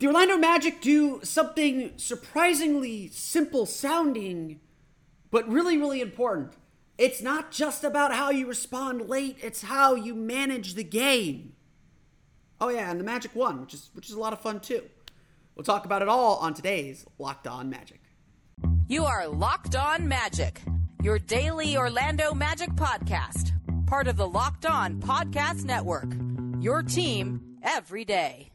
The Orlando Magic do something surprisingly simple sounding, but really, really important. It's not just about how you respond late, it's how you manage the game. Oh yeah, and the Magic won, which is which is a lot of fun too. We'll talk about it all on today's Locked On Magic. You are Locked On Magic, your daily Orlando Magic podcast, part of the Locked On Podcast Network. Your team every day.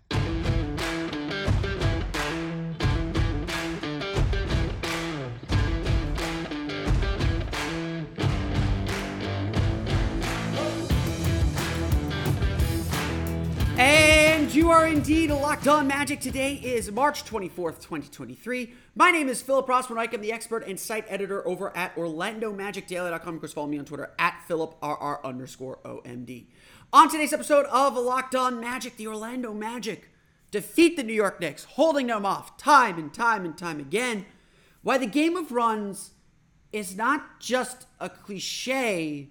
And you are indeed locked on magic. Today is March 24th, 2023. My name is Philip Rossman-Reich. I'm the expert and site editor over at OrlandoMagicDaily.com. Of course, follow me on Twitter at PhilipRR underscore OMD. On today's episode of Locked On Magic, the Orlando Magic defeat the New York Knicks, holding them off time and time and time again. Why the game of runs is not just a cliche,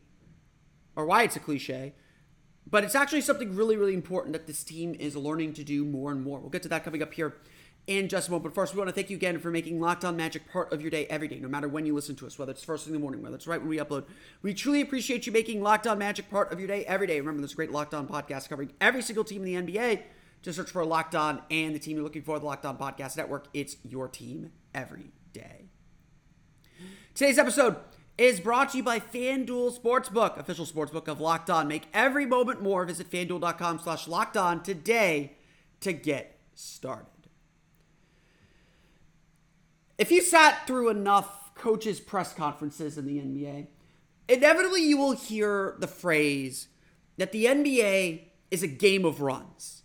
or why it's a cliche, but it's actually something really, really important that this team is learning to do more and more. We'll get to that coming up here in just a moment. But first, we want to thank you again for making Locked On Magic part of your day every day, no matter when you listen to us, whether it's first thing in the morning, whether it's right when we upload. We truly appreciate you making Locked On Magic part of your day every day. Remember, a great Locked On podcast covering every single team in the NBA. Just search for Locked On and the team you're looking for, the Locked On Podcast Network. It's your team every day. Today's episode is brought to you by FanDuel Sportsbook, official sportsbook of Locked On. Make every moment more. Visit fanduel.com slash locked on today to get started. If you sat through enough coaches' press conferences in the NBA, inevitably you will hear the phrase that the NBA is a game of runs.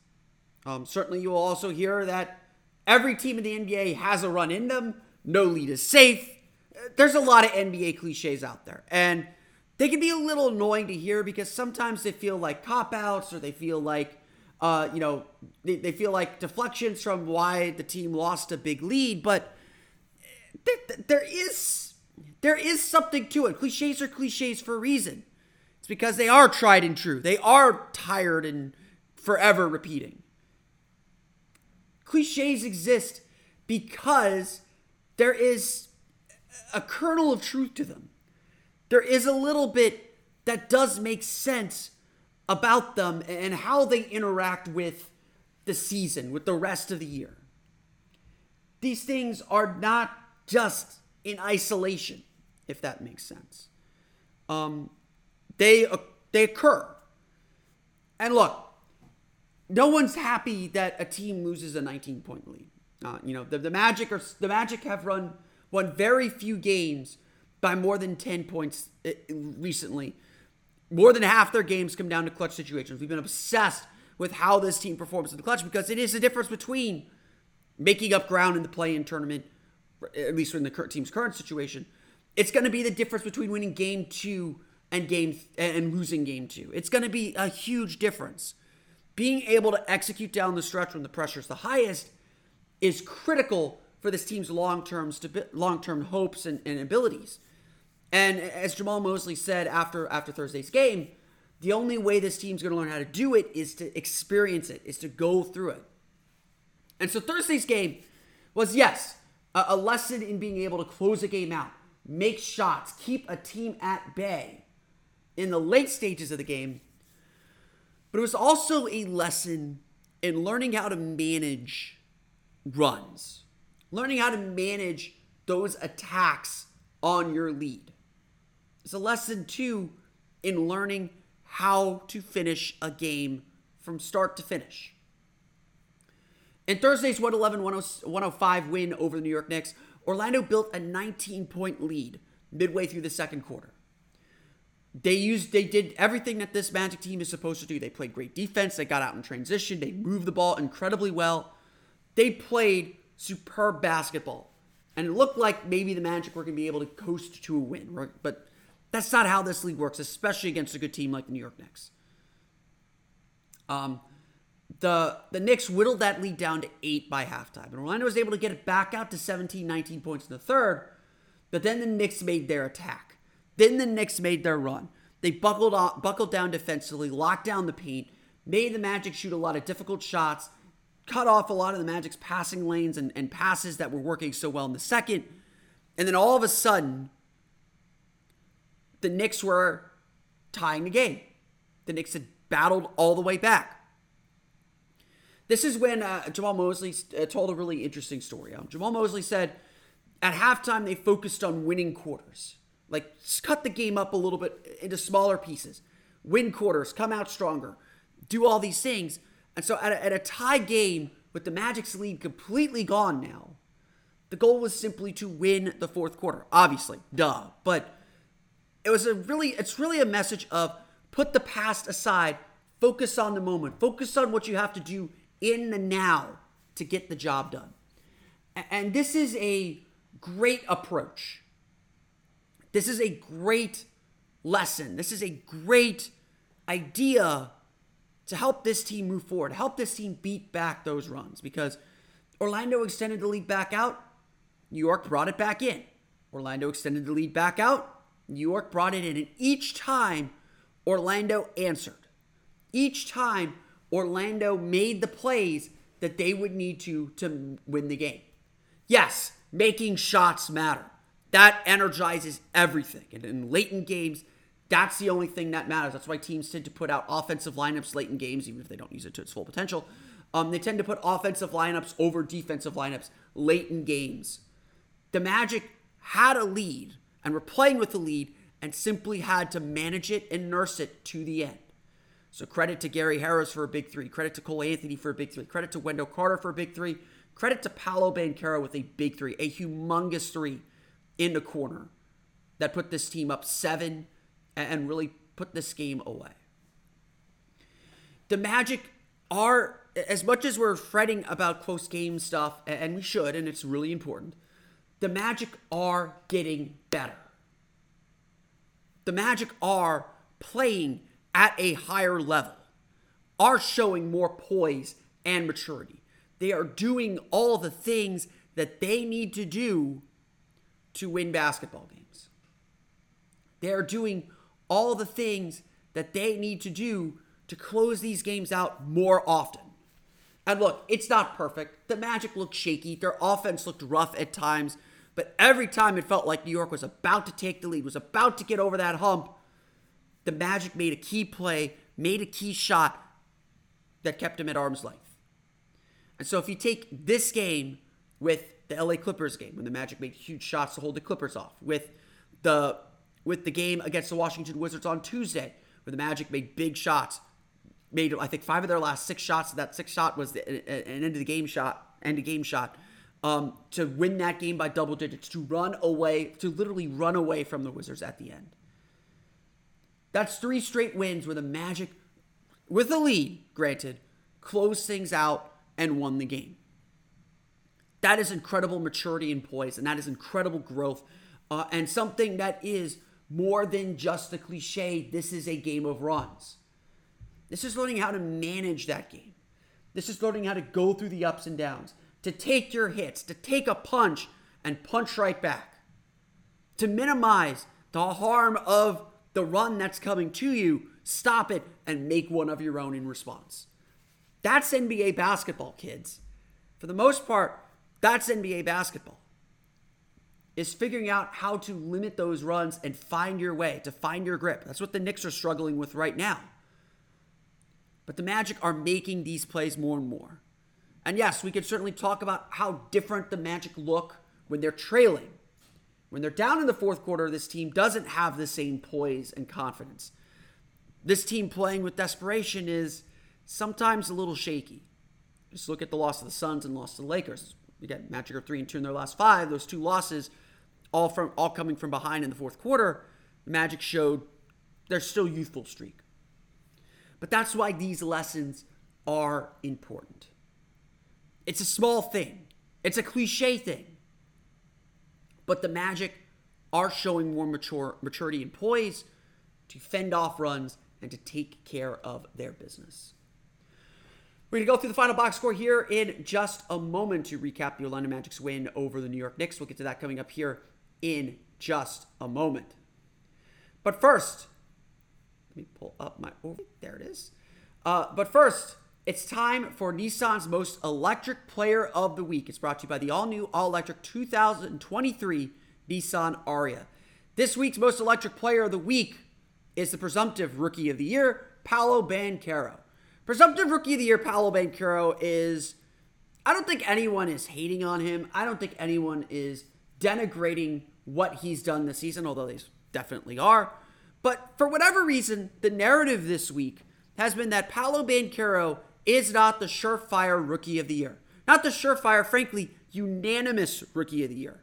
Um, certainly, you will also hear that every team in the NBA has a run in them, no lead is safe. There's a lot of NBA cliches out there, and they can be a little annoying to hear because sometimes they feel like cop outs or they feel like, uh, you know, they, they feel like deflections from why the team lost a big lead, but there is there is something to it. Cliches are cliches for a reason. It's because they are tried and true. They are tired and forever repeating. Cliches exist because there is a kernel of truth to them. There is a little bit that does make sense about them and how they interact with the season, with the rest of the year. These things are not just in isolation, if that makes sense. Um, they they occur, and look, no one's happy that a team loses a 19 point lead. Uh, you know, the, the Magic are the Magic have run won very few games by more than 10 points eh, recently. More than half their games come down to clutch situations. We've been obsessed with how this team performs in the clutch because it is the difference between making up ground in the play-in tournament, at least in the current team's current situation. It's going to be the difference between winning game two and game and losing game two. It's going to be a huge difference. Being able to execute down the stretch when the pressure is the highest is critical for this team's long-term stabi- long-term hopes and, and abilities. And as Jamahl Mosley said after after Thursday's game, the only way this team's going to learn how to do it is to experience it, is to go through it. And so Thursday's game was yes, a, a lesson in being able to close a game out, make shots, keep a team at bay in the late stages of the game. But it was also a lesson in learning how to manage runs learning how to manage those attacks on your lead. It's a lesson too in learning how to finish a game from start to finish. In Thursday's 111 105 win over the New York Knicks, Orlando built a 19 point lead midway through the second quarter. They used they did everything that this Magic team is supposed to do. They played great defense, they got out in transition, they moved the ball incredibly well. They played superb basketball. And it looked like maybe the Magic were going to be able to coast to a win, right? But that's not how this league works, especially against a good team like the New York Knicks. Um, the the Knicks whittled that lead down to eight by halftime, and Orlando was able to get it back out to 17, 19 points in the third. But then the Knicks made their attack. Then the Knicks made their run. They buckled off, buckled down defensively, locked down the paint, made the Magic shoot a lot of difficult shots, cut off a lot of the Magic's passing lanes and, and passes that were working so well in the second. And then all of a sudden, the Knicks were tying the game. The Knicks had battled all the way back. This is when uh, Jamahl Mosley uh, told a really interesting story. Um, Jamahl Mosley said at halftime they focused on winning quarters. Like, cut the game up a little bit into smaller pieces, win quarters, come out stronger, do all these things. And so, at a, at a tie game with the Magic's lead completely gone now, the goal was simply to win the fourth quarter. Obviously, duh. But it was a really, it's really a message of put the past aside, focus on the moment, focus on what you have to do in the now to get the job done. And this is a great approach. This is a great lesson. This is a great idea to help this team move forward, help this team beat back those runs because Orlando extended the lead back out, New York brought it back in. Orlando extended the lead back out, New York brought it in. And each time, Orlando answered. Each time, Orlando made the plays that they would need to to win the game. Yes, making shots matter. That energizes everything. And in late in games, that's the only thing that matters. That's why teams tend to put out offensive lineups late in games, even if they don't use it to its full potential. Um, they tend to put offensive lineups over defensive lineups late in games. The Magic had a lead and were playing with the lead and simply had to manage it and nurse it to the end. So credit to Gary Harris for a big three. Credit to Cole Anthony for a big three. Credit to Wendell Carter for a big three. Credit to Paolo Banchero with a big three, a humongous three in the corner that put this team up seven and really put this game away. The Magic are, as much as we're fretting about close game stuff, and we should, and it's really important, the Magic are getting better. The Magic are playing at a higher level, are showing more poise and maturity. They are doing all the things that they need to do to win basketball games. They are doing all the things that they need to do to close these games out more often. And look, it's not perfect. The Magic looked shaky. Their offense looked rough at times. But every time it felt like New York was about to take the lead, was about to get over that hump, the Magic made a key play, made a key shot that kept him at arm's length. And so if you take this game with the LA Clippers game, when the Magic made huge shots to hold the Clippers off, with the with the game against the Washington Wizards on Tuesday, where the Magic made big shots, made I think five of their last six shots. That sixth shot was the, an end of the game shot, end of game shot, um, to win that game by double digits, to run away, to literally run away from the Wizards at the end. That's three straight wins where the Magic, with a lead, granted, closed things out and won the game. That is incredible maturity and poise, and that is incredible growth, uh, and something that is more than just a cliche. This is a game of runs. This is learning how to manage that game. This is learning how to go through the ups and downs, to take your hits, to take a punch and punch right back, to minimize the harm of the run that's coming to you, stop it, and make one of your own in response. That's NBA basketball, kids. For the most part, that's NBA basketball. Is figuring out how to limit those runs and find your way, to find your grip. That's what the Knicks are struggling with right now. But the Magic are making these plays more and more. And yes, we could certainly talk about how different the Magic look when they're trailing. When they're down in the fourth quarter, this team doesn't have the same poise and confidence. This team playing with desperation is sometimes a little shaky. Just look at the loss of the Suns and loss to the Lakers. Again, Magic are three and two in their last five. Those two losses, all from all coming from behind in the fourth quarter. The Magic showed their still youthful streak. But that's why these lessons are important. It's a small thing. It's a cliche thing. But the Magic are showing more mature maturity and poise to fend off runs and to take care of their business. We're going to go through the final box score here in just a moment to recap the Orlando Magic's win over the New York Knicks. We'll get to that coming up here in just a moment. But first, let me pull up my. Oh, there it is. Uh, but first, It's time for Nissan's most electric player of the week. It's brought to you by the all new, all electric 2023 Nissan Ariya. This week's most electric player of the week is the presumptive rookie of the year, Paolo Banchero. Presumptive rookie of the year, Paolo Banchero is. I don't think anyone is hating on him. I don't think anyone is denigrating what he's done this season, although they definitely are. But for whatever reason, the narrative this week has been that Paolo Banchero is not the surefire rookie of the year. Not the surefire, frankly, unanimous rookie of the year.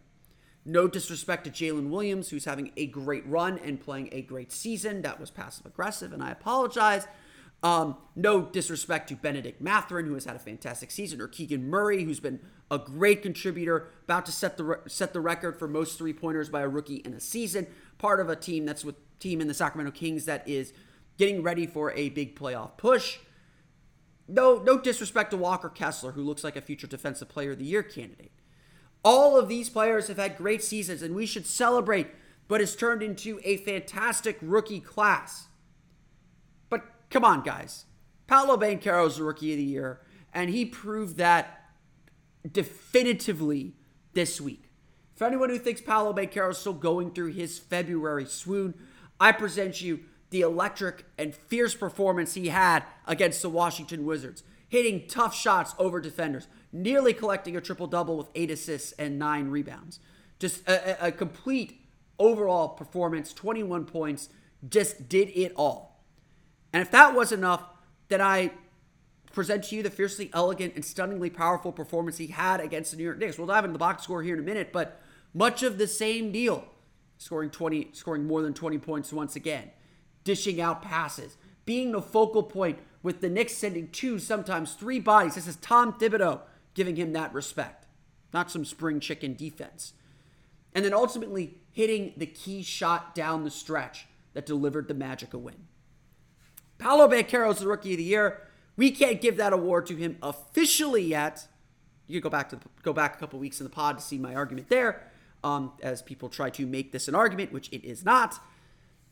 No disrespect to Jalen Williams, who's having a great run and playing a great season. That was passive aggressive, and I apologize. Um, no disrespect to Bennedict Mathurin, who has had a fantastic season, or Keegan Murray, who's been a great contributor, about to set the set the record for most three pointers by a rookie in a season. Part of a team that's with team in the Sacramento Kings that is getting ready for a big playoff push. No, no disrespect to Walker Kessler, who looks like a future Defensive Player of the Year candidate. All of these players have had great seasons, and we should celebrate But it's turned into a fantastic rookie class. Come on, guys. Paolo Banchero is the rookie of the year, and he proved that definitively this week. For anyone who thinks Paolo Banchero is still going through his February swoon, I present you the electric and fierce performance he had against the Washington Wizards, hitting tough shots over defenders, nearly collecting a triple double with eight assists and nine rebounds. Just a, a complete overall performance, 21 points, just did it all. And if that was enough, then I present to you the fiercely elegant and stunningly powerful performance he had against the New York Knicks. We'll dive into the box score here in a minute, but much of the same deal. Scoring 20, scoring more than 20 points once again, dishing out passes, being the focal point with the Knicks sending two, sometimes three bodies. This is Tom Thibodeau giving him that respect, not some spring chicken defense. And then ultimately hitting the key shot down the stretch that delivered the Magic a win. Paolo Banchero is the rookie of the year. We can't give that award to him officially yet. You can go back to the, go back a couple weeks in the pod to see my argument there, um, as people try to make this an argument, which it is not.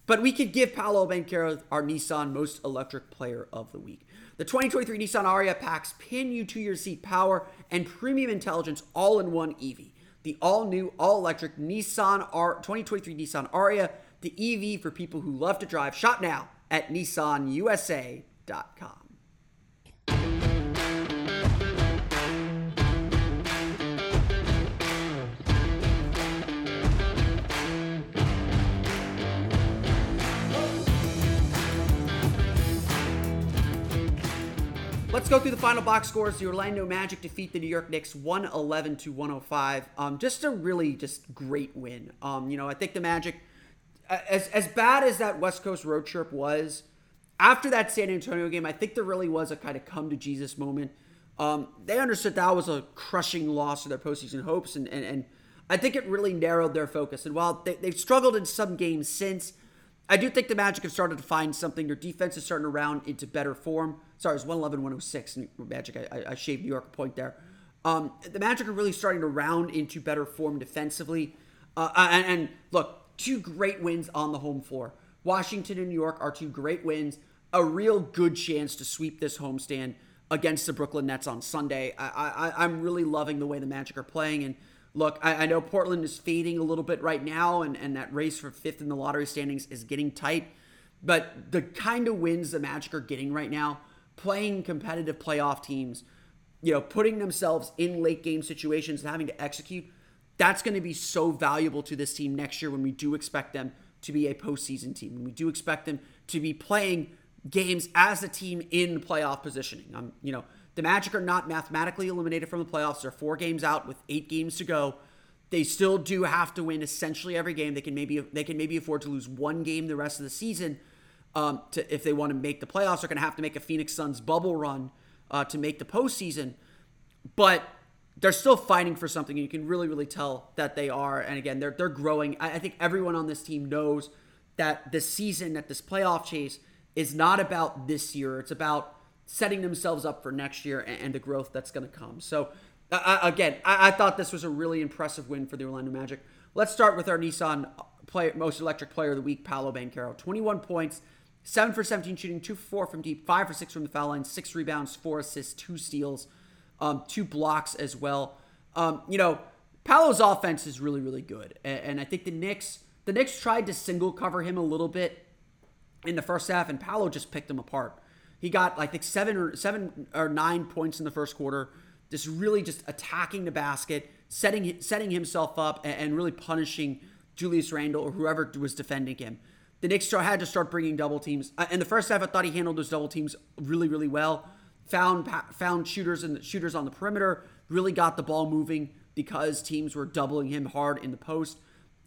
But we could give Paolo Banchero our Nissan Most Electric Player of the Week. The 2023 Nissan Ariya packs pin you to your seat power and premium intelligence all in one EV. The all new, all electric Nissan R 2023 Nissan Ariya, the EV for people who love to drive. Shop now at nissanusa.com. Let's go through the final box scores. The Orlando Magic defeat the New York Knicks 111 to 105. Um, just a really just great win. Um, you know, I think the Magic as as bad as that West Coast road trip was, after that San Antonio game, I think there really was a kind of come to Jesus moment. Um, they understood that was a crushing loss to their postseason hopes, and, and, and I think it really narrowed their focus. And while they, they've struggled in some games since, I do think the Magic have started to find something. Their defense is starting to round into better form. Sorry, it was 111 106. Magic, I, I shaved New York a point there. Um, the Magic are really starting to round into better form defensively. Uh, and, and look, two great wins on the home floor. Washington and New York are two great wins. A real good chance to sweep this homestand against the Brooklyn Nets on Sunday. I, I, am really loving the way the Magic are playing. And look, I, I, know Portland is fading a little bit right now, and, and that race for fifth in the lottery standings is getting tight. But the kind of wins the Magic are getting right now, playing competitive playoff teams, you know, putting themselves in late game situations and having to execute that's going to be so valuable to this team next year when we do expect them to be a postseason team. When we do expect them to be playing games as a team in playoff positioning. Um, you know, the Magic are not mathematically eliminated from the playoffs. They're four games out with eight games to go. They still do have to win essentially every game. They can maybe they can maybe afford to lose one game the rest of the season. Um, to, if they want to make the playoffs, they're going to have to make a Phoenix Suns bubble run uh, to make the postseason. But they're still fighting for something. And you can really, really tell that they are. And again, they're they're growing. I, I think everyone on this team knows that this season, that this playoff chase is not about this year. It's about setting themselves up for next year and, and the growth that's going to come. So, again, I, I, thought this was a really impressive win for the Orlando Magic. Let's start with our Nissan player, most electric player of the week, Paolo Banchero. 21 points, seven for 17 shooting, two for four from deep, five for six from the foul line, six rebounds, four assists, two steals, um, two blocks as well. Um, you know, Paolo's offense is really, really good, and, and I think the Knicks, the Knicks tried to single cover him a little bit in the first half, and Paolo just picked him apart. He got, I think, seven or seven or nine points in the first quarter. Just really just attacking the basket, setting setting himself up, and, and really punishing Julius Randle or whoever was defending him. The Knicks had to start bringing double teams. Uh, in the first half, I thought he handled those double teams really, really well. Found found shooters and shooters on the perimeter. Really got the ball moving because teams were doubling him hard in the post,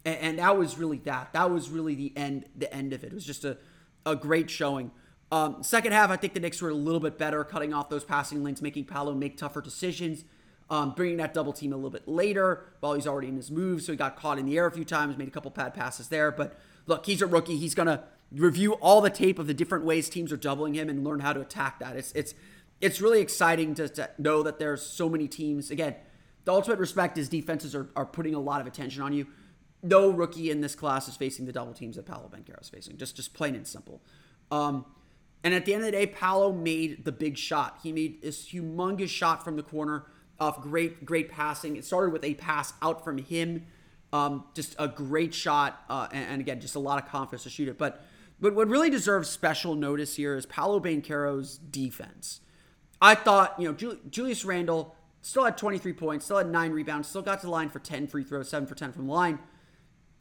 and, and that was really that. That was really the end. The end of it. It was just a a great showing. Um, second half, I think the Knicks were a little bit better, cutting off those passing lanes, making Paolo make tougher decisions, um, bringing that double team a little bit later while he's already in his move. So he got caught in the air a few times, made a couple pad passes there. But look, he's a rookie. He's gonna review all the tape of the different ways teams are doubling him and learn how to attack that. It's it's it's really exciting to, to know that there's so many teams. Again, the ultimate respect is defenses are, are putting a lot of attention on you. No rookie in this class is facing the double teams that Paolo Banchero is facing. Just just plain and simple. Um, and at the end of the day, Paolo made the big shot. He made this humongous shot from the corner off great, great passing. It started with a pass out from him. Um, just a great shot. Uh, and, and, again, just a lot of confidence to shoot it. But, but what really deserves special notice here is Paolo Banchero's defense. I thought, you know, Jul- Julius Randle still had 23 points, still had nine rebounds, still got to the line for 10 free throws, 7 for 10 from the line.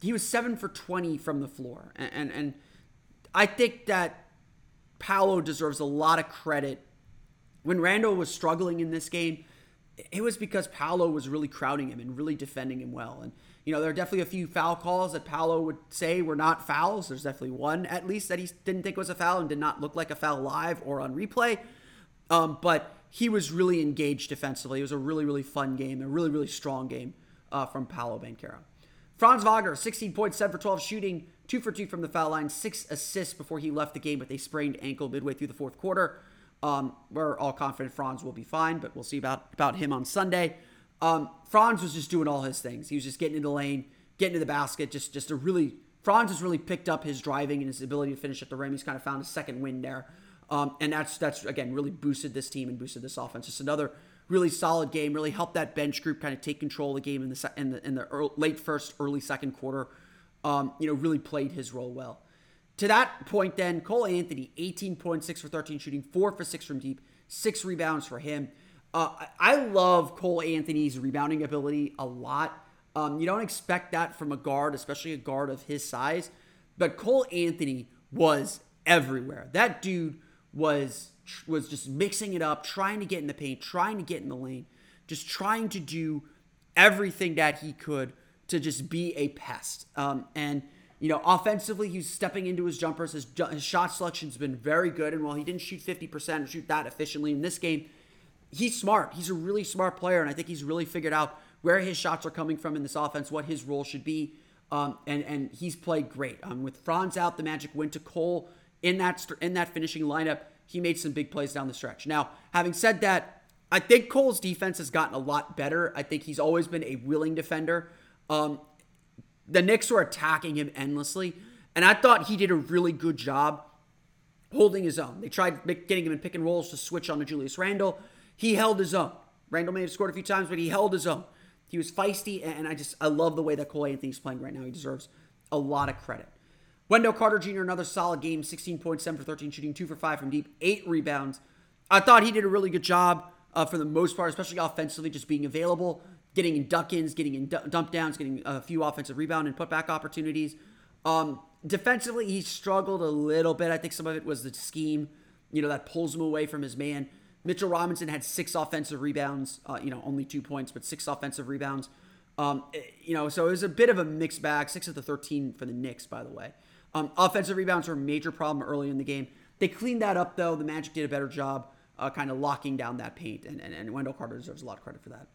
He was 7 for 20 from the floor. And, and, and I think that Paolo deserves a lot of credit. When Randle was struggling in this game, it was because Paolo was really crowding him and really defending him well. And, you know, there are definitely a few foul calls that Paolo would say were not fouls. There's definitely one, at least, that he didn't think was a foul and did not look like a foul live or on replay. Um, but he was really engaged defensively. It was a really, really fun game, a really, really strong game uh, from Paolo Banchero. Franz Wagner, 16 points, 7 for 12 shooting, two for two from the foul line, six assists before he left the game with a sprained ankle midway through the fourth quarter. Um, we're all confident Franz will be fine, but we'll see about, about him on Sunday. Um, Franz was just doing all his things. He was just getting in the lane, getting to the basket, just just a really Franz has really picked up his driving and his ability to finish at the rim. He's kind of found a second wind there, um, and that's that's again really boosted this team and boosted this offense. Just another really solid game. Really helped that bench group kind of take control of the game in the in the in the early, late first, early second quarter um, you know, really played his role well. To that point, then, Cole Anthony, 18.6 for 13 shooting, 4 for 6 from deep, 6 rebounds for him. Uh, I love Cole Anthony's rebounding ability a lot. Um, you don't expect that from a guard, especially a guard of his size. But Cole Anthony was everywhere. That dude was was just mixing it up, trying to get in the paint, trying to get in the lane, just trying to do everything that he could to just be a pest. Um, and you know, offensively, he's stepping into his jumpers. His, his shot selection's been very good. And while he didn't shoot 50% or shoot that efficiently in this game, he's smart. He's a really smart player. And I think he's really figured out where his shots are coming from in this offense, what his role should be. Um, and, and he's played great. Um, with Franz out, the Magic went to Cole in that, in that finishing lineup. He made some big plays down the stretch. Now, having said that, I think Cole's defense has gotten a lot better. I think he's always been a willing defender. Um, the Knicks were attacking him endlessly, and I thought he did a really good job holding his own. They tried getting him in pick and rolls to switch on to Julius Randle. He held his own. Randle may have scored a few times, but he held his own. He was feisty, and I just I love the way that Cole Anthony's playing right now. He deserves a lot of credit. Wendell Carter Jr. another solid game, 16.7 for 13 shooting, two for five from deep, eight rebounds. I thought he did a really good job uh, for the most part, especially offensively, just being available getting in duck-ins, getting in dump downs, getting a few offensive rebound and putback opportunities. Um, defensively, he struggled a little bit. I think some of it was the scheme, you know, that pulls him away from his man. Mitchell Robinson had six offensive rebounds, uh, you know, only two points, but six offensive rebounds. Um, eh, you know, so it was a bit of a mixed bag. Six of the 13 for the Knicks, by the way. Um, offensive rebounds were a major problem early in the game. They cleaned that up, though. The Magic did a better job uh, kind of locking down that paint, and, and, and Wendell Carter deserves a lot of credit for that.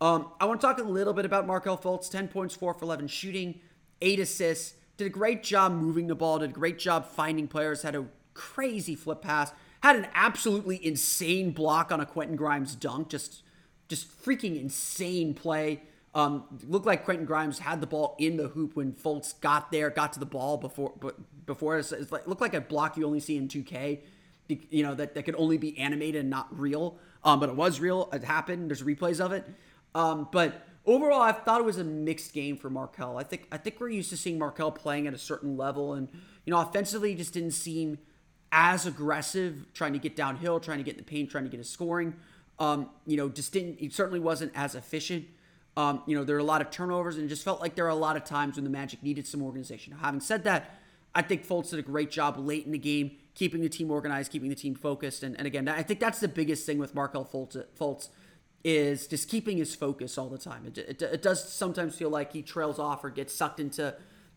Um, I want to talk a little bit about Markelle Fultz. 10 points, 4 for 11 shooting, 8 assists. Did a great job moving the ball, did a great job finding players, had a crazy flip pass, had an absolutely insane block on a Quentin Grimes dunk. Just, just freaking insane play. Um, looked like Quentin Grimes had the ball in the hoop when Fultz got there, got to the ball before, but before it's, it's like looked like a block you only see in 2K. You know that that could only be animated and not real. Um, but it was real. It happened. There's replays of it. Um, but overall, I thought it was a mixed game for Markelle. I think I think we're used to seeing Markelle playing at a certain level, and you know, offensively, just didn't seem as aggressive, trying to get downhill, trying to get in the paint, trying to get his scoring. Um, you know, just didn't. He certainly wasn't as efficient. Um, you know, there are a lot of turnovers, and it just felt like there are a lot of times when the Magic needed some organization. Having said that, I think Fultz did a great job late in the game, keeping the team organized, keeping the team focused, and, and again, I think that's the biggest thing with Markelle Fultz, Fultz is just keeping his focus all the time. It, it, it, does sometimes feel like he trails off or gets sucked into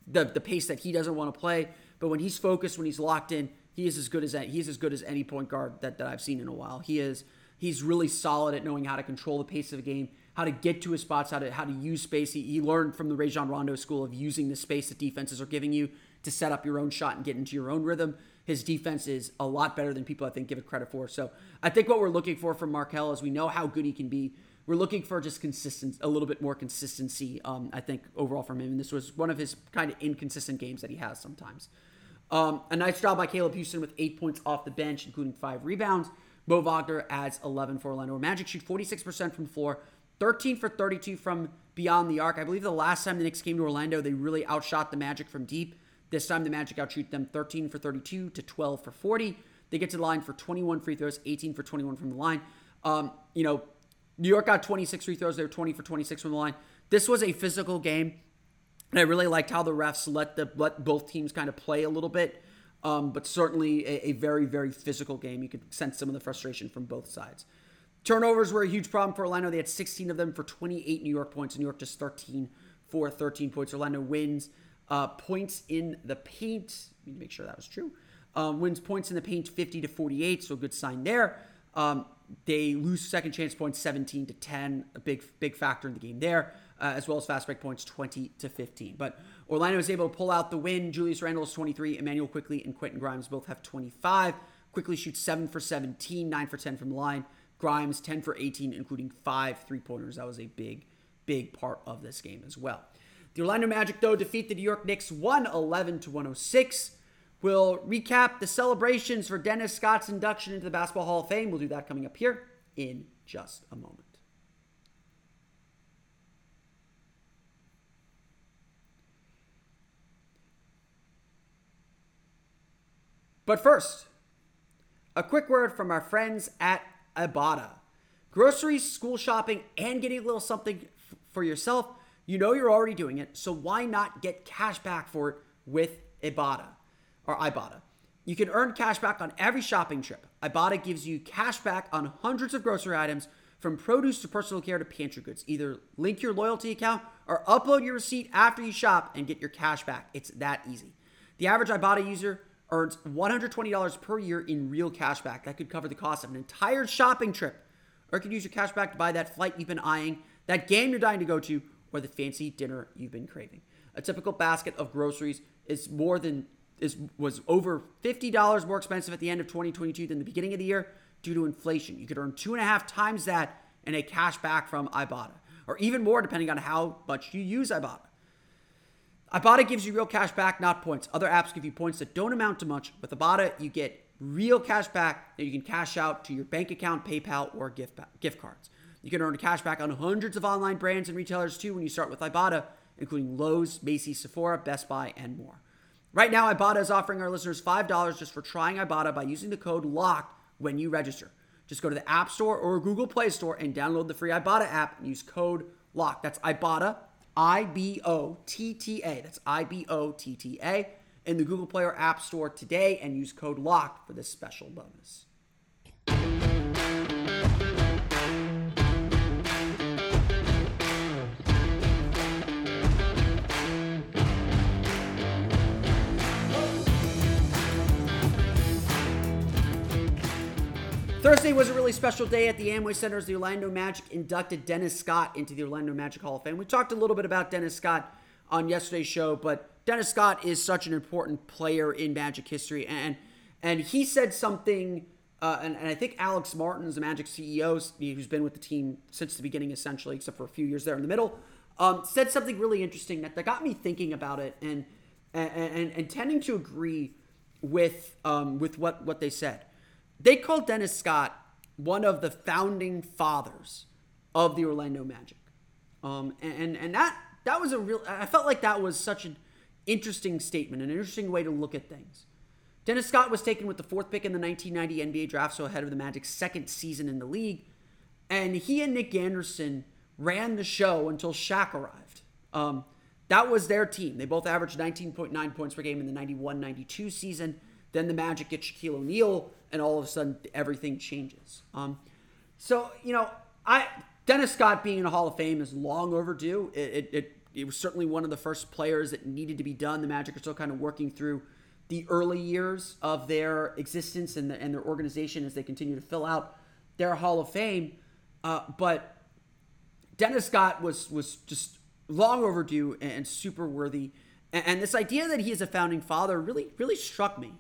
the, the pace that he doesn't want to play, but when he's focused, when he's locked in, he is as good as any, he's as good as any point guard that, that I've seen in a while. He is he's really solid at knowing how to control the pace of a game, how to get to his spots, how to how to use space. He, he learned from the Rajon Rondo school of using the space that defenses are giving you to set up your own shot and get into your own rhythm. His defense is a lot better than people I think give it credit for. So I think what we're looking for from Markelle is we know how good he can be. We're looking for just consistency, a little bit more consistency. Um, I think overall from him, and this was one of his kind of inconsistent games that he has sometimes. Um, a nice job by Caleb Houstan with eight points off the bench, including five rebounds. Mo Wagner adds 11 for Orlando. Magic shoot 46% from the floor, 13 for 32 from beyond the arc. I believe the last time the Knicks came to Orlando, they really outshot the Magic from deep. This time the Magic outshoot them 13 for 32 to 12 for 40. They get to the line for 21 free throws, 18 for 21 from the line. Um, you know, New York got 26 free throws. They were 20 for 26 from the line. This was a physical game. And I really liked how the refs let the let both teams kind of play a little bit. Um, but certainly a, a, very, very physical game. You could sense some of the frustration from both sides. Turnovers were a huge problem for Orlando. They had 16 of them for 28 New York points. New York just 13 for 13 points. Orlando wins uh, points in the paint. Let me make sure that was true. Um, wins points in the paint 50 to 48, so good sign there. Um, they lose second chance points 17 to 10, a big big factor in the game there uh, as well as fast break points 20 to 15. But Orlando was able to pull out the win. Julius Randle is 23, Immanuel Quickley and Quentin Grimes both have 25. Quickley shoots 7 for 17, 9 for 10 from the line. Grimes 10 for 18, including five three pointers. That was a big, big part of this game as well. The Orlando Magic, though, defeat the New York Knicks 111 to 106. We'll recap the celebrations for Dennis Scott's induction into the Basketball Hall of Fame. We'll do that coming up here in just a moment. But first, a quick word from our friends at Ibotta. Groceries, school shopping, and getting a little something f- for yourself. You know you're already doing it, so why not get cash back for it with Ibotta or Ibotta? You can earn cash back on every shopping trip. Ibotta gives you cash back on hundreds of grocery items from produce to personal care to pantry goods. Either link your loyalty account or upload your receipt after you shop and get your cash back. It's that easy. The average Ibotta user earns $120 per year in real cash back. That could cover the cost of an entire shopping trip. Or could use your cash back to buy that flight you've been eyeing, that game you're dying to go to, or the fancy dinner you've been craving. A typical basket of groceries is more than is was over $50 more expensive at the end of 2022 than the beginning of the year due to inflation. You could earn two and a half times that in a cash back from Ibotta, or even more depending on how much you use Ibotta. Ibotta gives you real cash back, not points. Other apps give you points that don't amount to much. With Ibotta, you get real cash back that you can cash out to your bank account, PayPal, or gift, gift cards. You can earn cash back on hundreds of online brands and retailers too when you start with Ibotta, including Lowe's, Macy's, Sephora, Best Buy, and more. Right now, Ibotta is offering our listeners $5 just for trying Ibotta by using the code LOCK when you register. Just go to the App Store or Google Play Store and download the free Ibotta app and use code LOCK. That's Ibotta, I B O T T A. That's I B O T T A in the Google Play or App Store today and use code LOCK for this special bonus. Thursday was a really special day at the Amway Center as the Orlando Magic inducted Dennis Scott into the Orlando Magic Hall of Fame. We talked a little bit about Dennis Scott on yesterday's show, but Dennis Scott is such an important player in Magic history, and and he said something, uh, and, and I think Alex Martins, the Magic CEO, who's been with the team since the beginning, essentially, except for a few years there in the middle. um, said something really interesting that, that got me thinking about it and and, and, and tending to agree with um, with what, what they said. They called Dennis Scott one of the founding fathers of the Orlando Magic. Um, and, and that that was a real I felt like that was such an interesting statement, an interesting way to look at things. Dennis Scott was taken with the fourth pick in the 1990 NBA draft, so ahead of the Magic's second season in the league. And he and Nick Anderson ran the show until Shaq arrived. Um, that was their team. They both averaged 19.9 points per game in the 91 92 season. Then the Magic get Shaquille O'Neal, and all of a sudden everything changes. Um, so, you know, I Dennis Scott being in the Hall of Fame is long overdue. It, it, it, it was certainly one of the first players that needed to be done. The Magic are still kind of working through the early years of their existence and, the, and their organization as they continue to fill out their Hall of Fame. Uh, but Dennis Scott was was just long overdue and super worthy. And, and, this idea that he is a founding father really really struck me.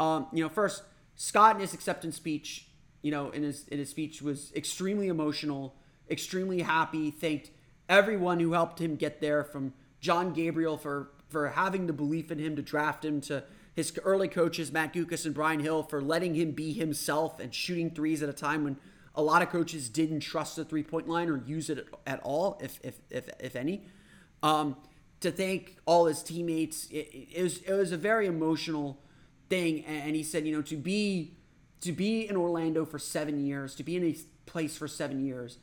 Um, you know, first Scott in his acceptance speech, you know, in his in his speech was extremely emotional, extremely happy. Thanked everyone who helped him get there, from John Gabriel for for having the belief in him to draft him to his early coaches, Matt Guokas and Brian Hill, for letting him be himself and shooting threes at a time when a lot of coaches didn't trust the three point line or use it at all, if if if, if any. Um, to thank all his teammates, it, it, was it was a very emotional thing, and he said, you know, to be to be in Orlando for seven years, to be in a place for seven years,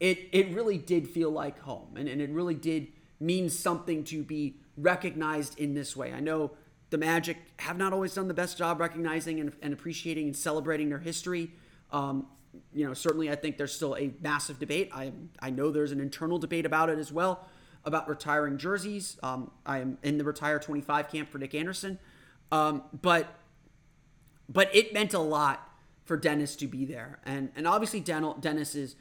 it it really did feel like home, and, and it really did mean something to be recognized in this way. I know the Magic have not always done the best job recognizing and, and appreciating and celebrating their history. Um, you know, certainly I think there's still a massive debate. I I know there's an internal debate about it as well about retiring jerseys. Um, I am in the retire 25 camp for Nick Anderson, um, but but it meant a lot for Dennis to be there, and and obviously Dennis is.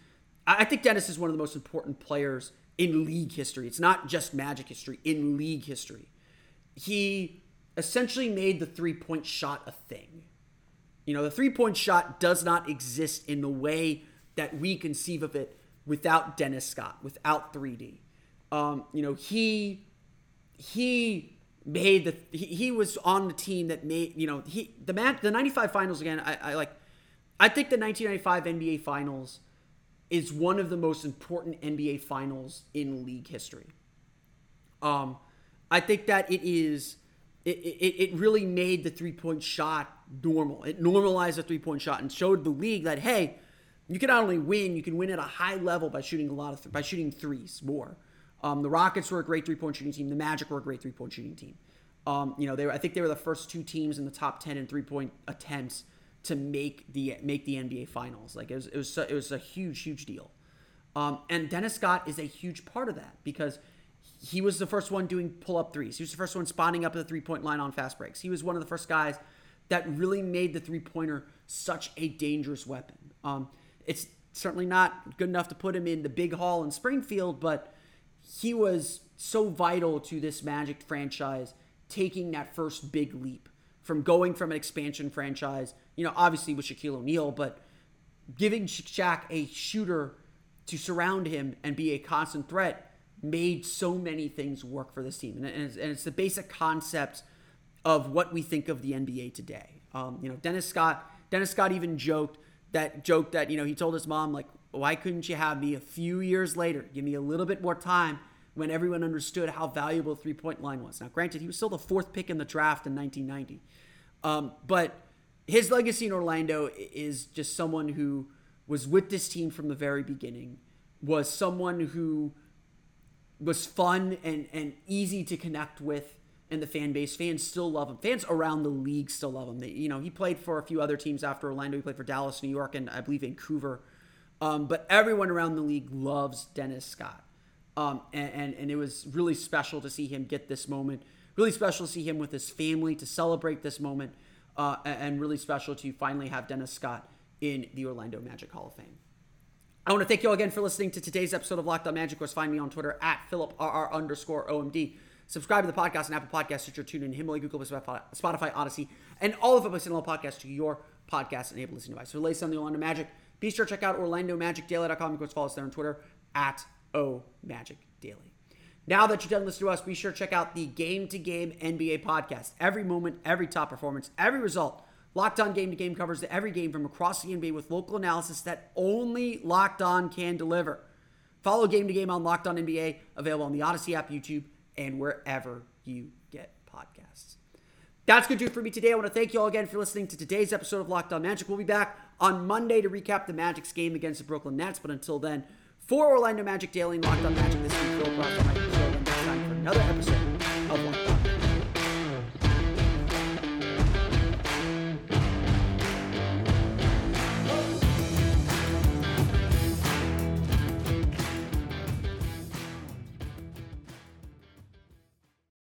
I think Dennis is one of the most important players in league history. It's not just Magic history, in league history. He essentially made the three point shot a thing. You know, the three point shot does not exist in the way that we conceive of it without Dennis Scott, without 3D. Um, you know, he he made the he, he, was on the team that made you know he the man the 95 finals again I, I like I think the 1995 NBA finals is one of the most important NBA finals in league history. Um, I think that it is it, it, it really made the three point shot normal. It normalized the three point shot and showed the league that hey, you can not only win, you can win at a high level by shooting a lot of th- by shooting threes more. Um, the Rockets were a great three point shooting team. The Magic were a great three point shooting team. Um, you know, they were, I think they were the first two teams in the top ten in three point attempts to make the make the NBA Finals. Like it was it was it was a huge huge deal. Um, and Dennis Scott is a huge part of that because he was the first one doing pull up threes. He was the first one spawning up at the three point line on fast breaks. He was one of the first guys that really made the three pointer such a dangerous weapon. Um, it's certainly not good enough to put him in the big hall in Springfield, but he was so vital to this Magic franchise taking that first big leap from going from an expansion franchise, you know, obviously with Shaquille O'Neal, but giving Shaq a shooter to surround him and be a constant threat made so many things work for this team. And it's, and it's the basic concept of what we think of the NBA today. Um, you know, Dennis Scott, Dennis Scott even joked that joked that, you know, he told his mom, like, why couldn't you have me a few years later? Give me a little bit more time when everyone understood how valuable three point line was. Now, granted, he was still the fourth pick in the draft in 1990. Um, but his legacy in Orlando is just someone who was with this team from the very beginning, was someone who was fun and, and easy to connect with and the fan base. Fans still love him. Fans around the league still love him. They, you know, he played for a few other teams after Orlando. He played for Dallas, New York, and I believe Vancouver. Um, but everyone around the league loves Dennis Scott. Um, and, and, and it was really special to see him get this moment. Really special to see him with his family to celebrate this moment. Uh, and really special to finally have Dennis Scott in the Orlando Magic Hall of Fame. I want to thank you all again for listening to today's episode of Locked On Magic. Of course, find me on Twitter at PhilipRR underscore OMD. Subscribe to the podcast on Apple Podcasts, Stitcher, TuneIn, Himalaya, Google, Spotify, Audacy, and all of the places podcasts to your podcast enabled listening device. For the on the Orlando Magic, be sure to check out OrlandoMagicDaily.com. Of course, follow us there on Twitter at O Magic Daily. Now that you're done listening to us, be sure to check out the Game to Game NBA podcast. Every moment, every top performance, every result. Locked On Game to Game covers every game from across the NBA with local analysis that only Locked On can deliver. Follow Game to Game on Locked On NBA, available on the Audacy app, YouTube, and wherever you get podcasts. That's going to do it for me today. I want to thank you all again for listening to today's episode of Locked On Magic. We'll be back on Monday to recap the Magic's game against the Brooklyn Nets. But until then, for Orlando Magic Daily and Locked On Magic this week, Phil time for another episode